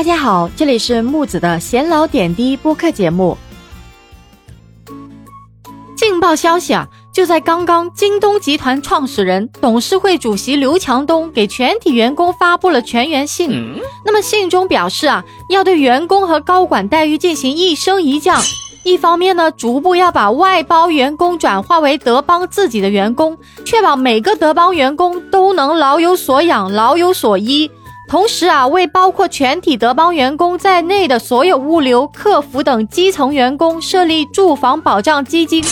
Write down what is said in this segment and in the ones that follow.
大家好，这里是木子的闲聊点滴播客节目。劲爆消息啊！就在刚刚，京东集团创始人、董事会主席刘强东给全体员工发布了全员信。那么信中表示啊，要对员工和高管待遇进行一升一降。一方面呢，逐步要把外包员工转化为德邦自己的员工，确保每个德邦员工都能老有所养、老有所依。同时啊，为包括全体德邦员工在内的所有物流、客服等基层员工设立住房保障基金。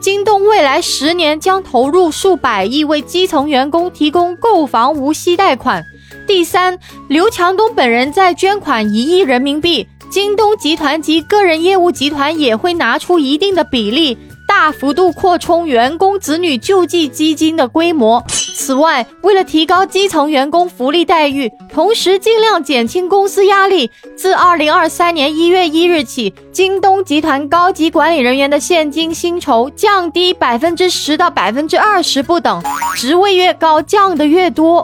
京东未来十年将投入数百亿，为基层员工提供购房无息贷款。第三，刘强东本人在捐款一亿人民币，京东集团及个人业务集团也会拿出一定的比例。大幅度扩充员工子女救济基金的规模。此外，为了提高基层员工福利待遇，同时尽量减轻公司压力，自二零二三年一月一日起，京东集团高级管理人员的现金薪酬降低百分之十到百分之二十不等，职位越高降的越多。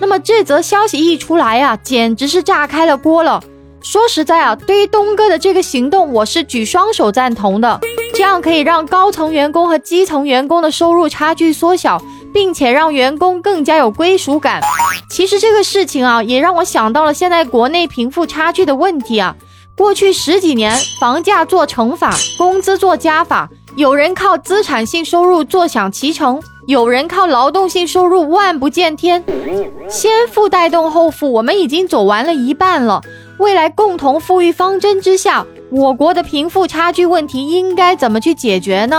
那么这则消息一出来呀，简直是炸开了锅了。说实在啊，对于东哥的这个行动，我是举双手赞同的。这样可以让高层员工和基层员工的收入差距缩小，并且让员工更加有归属感。其实这个事情啊，也让我想到了现在国内贫富差距的问题啊。过去十几年，房价做乘法，工资做加法，有人靠资产性收入坐享其成，有人靠劳动性收入万不见天。先富带动后富，我们已经走完了一半了。未来共同富裕方针之下，我国的贫富差距问题应该怎么去解决呢？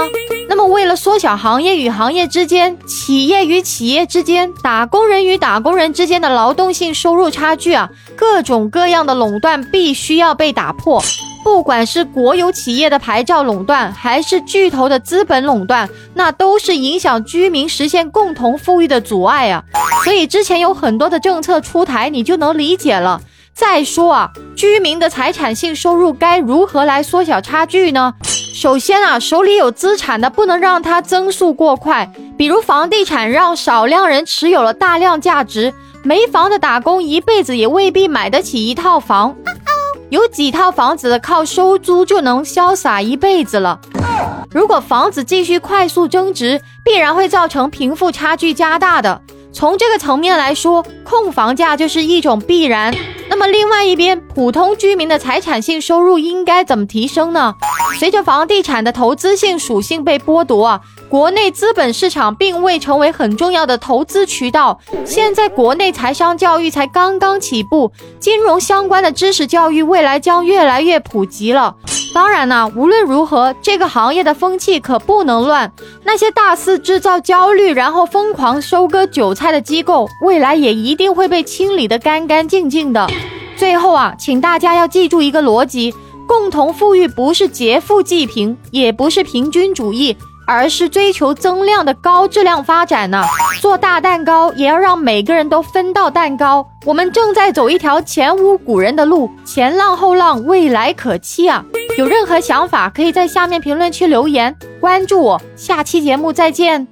那么，为了缩小行业与行业之间、企业与企业之间、打工人与打工人之间的劳动性收入差距啊，各种各样的垄断必须要被打破。不管是国有企业的牌照垄断，还是巨头的资本垄断，那都是影响居民实现共同富裕的阻碍啊！所以之前有很多的政策出台，你就能理解了。再说啊，居民的财产性收入该如何来缩小差距呢？首先啊，手里有资产的不能让它增速过快，比如房地产让少量人持有了大量价值，没房的打工一辈子也未必买得起一套房，有几套房子靠收租就能潇洒一辈子了。如果房子继续快速增值，必然会造成贫富差距加大的。从这个层面来说，控房价就是一种必然。那么另外一边，普通居民的财产性收入应该怎么提升呢？随着房地产的投资性属性被剥夺，国内资本市场并未成为很重要的投资渠道。现在国内财商教育才刚刚起步，金融相关的知识教育未来将越来越普及了。当然呢，无论如何，这个行业的风气可不能乱。那些大肆制造焦虑，然后疯狂收割韭菜的机构，未来也一定会被清理得干干净净的。最后啊，请大家要记住一个逻辑：共同富裕不是劫富济贫，也不是平均主义。而是追求增量的高质量发展呢？做大蛋糕也要让每个人都分到蛋糕。我们正在走一条前无古人的路，前浪后浪，未来可期啊！有任何想法，可以在下面评论区留言，关注我，下期节目再见。